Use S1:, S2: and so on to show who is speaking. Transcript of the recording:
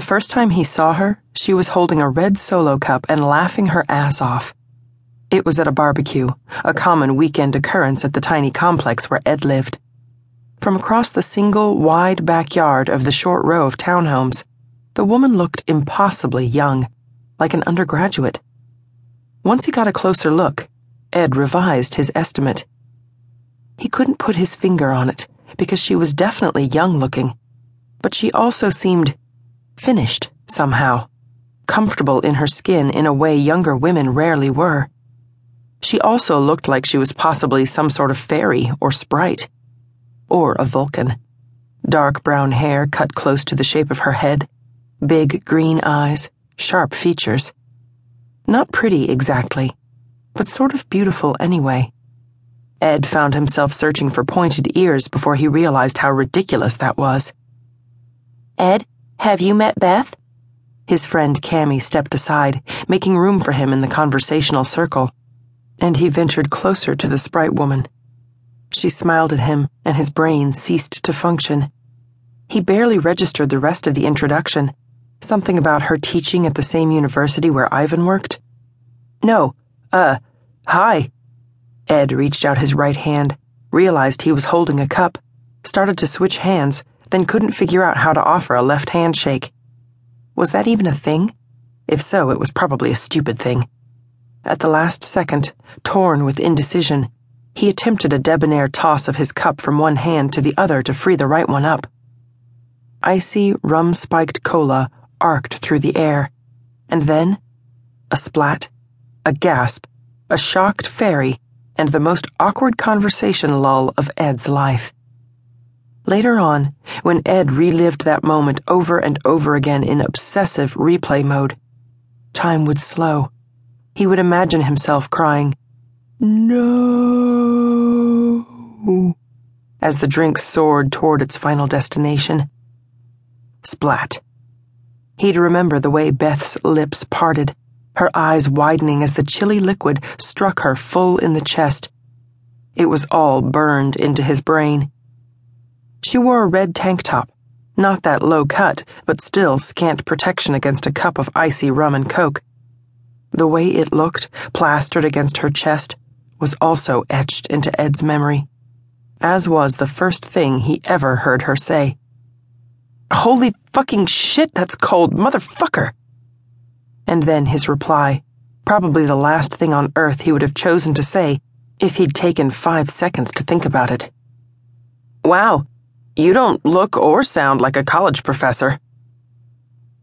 S1: The first time he saw her, she was holding a red solo cup and laughing her ass off. It was at a barbecue, a common weekend occurrence at the tiny complex where Ed lived. From across the single, wide backyard of the short row of townhomes, the woman looked impossibly young, like an undergraduate. Once he got a closer look, Ed revised his estimate. He couldn't put his finger on it because she was definitely young looking, but she also seemed finished somehow, comfortable in her skin in a way younger women rarely were. She also looked like she was possibly some sort of fairy or sprite, or a Vulcan. Dark brown hair cut close to the shape of her head, big green eyes, sharp features. Not pretty exactly, but sort of beautiful anyway. Ed found himself searching for pointed ears before he realized how ridiculous that was.
S2: Ed, have you met Beth?
S1: His friend Cammy stepped aside, making room for him in the conversational circle, and he ventured closer to the sprite woman. She smiled at him, and his brain ceased to function. He barely registered the rest of the introduction something about her teaching at the same university where Ivan worked. No, uh, hi. Ed reached out his right hand, realized he was holding a cup, started to switch hands, then couldn't figure out how to offer a left handshake. Was that even a thing? If so, it was probably a stupid thing. At the last second, torn with indecision, he attempted a debonair toss of his cup from one hand to the other to free the right one up. Icy, rum spiked cola arced through the air, and then a splat, a gasp, a shocked fairy and the most awkward conversation lull of Ed's life. Later on, when Ed relived that moment over and over again in obsessive replay mode, time would slow. He would imagine himself crying, No, as the drink soared toward its final destination. Splat. He'd remember the way Beth's lips parted her eyes widening as the chilly liquid struck her full in the chest. It was all burned into his brain. She wore a red tank top, not that low cut, but still scant protection against a cup of icy rum and coke. The way it looked, plastered against her chest, was also etched into Ed's memory, as was the first thing he ever heard her say. Holy fucking shit, that's cold, motherfucker! and then his reply, probably the last thing on earth he would have chosen to say if he'd taken five seconds to think about it. Wow, you don't look or sound like a college professor.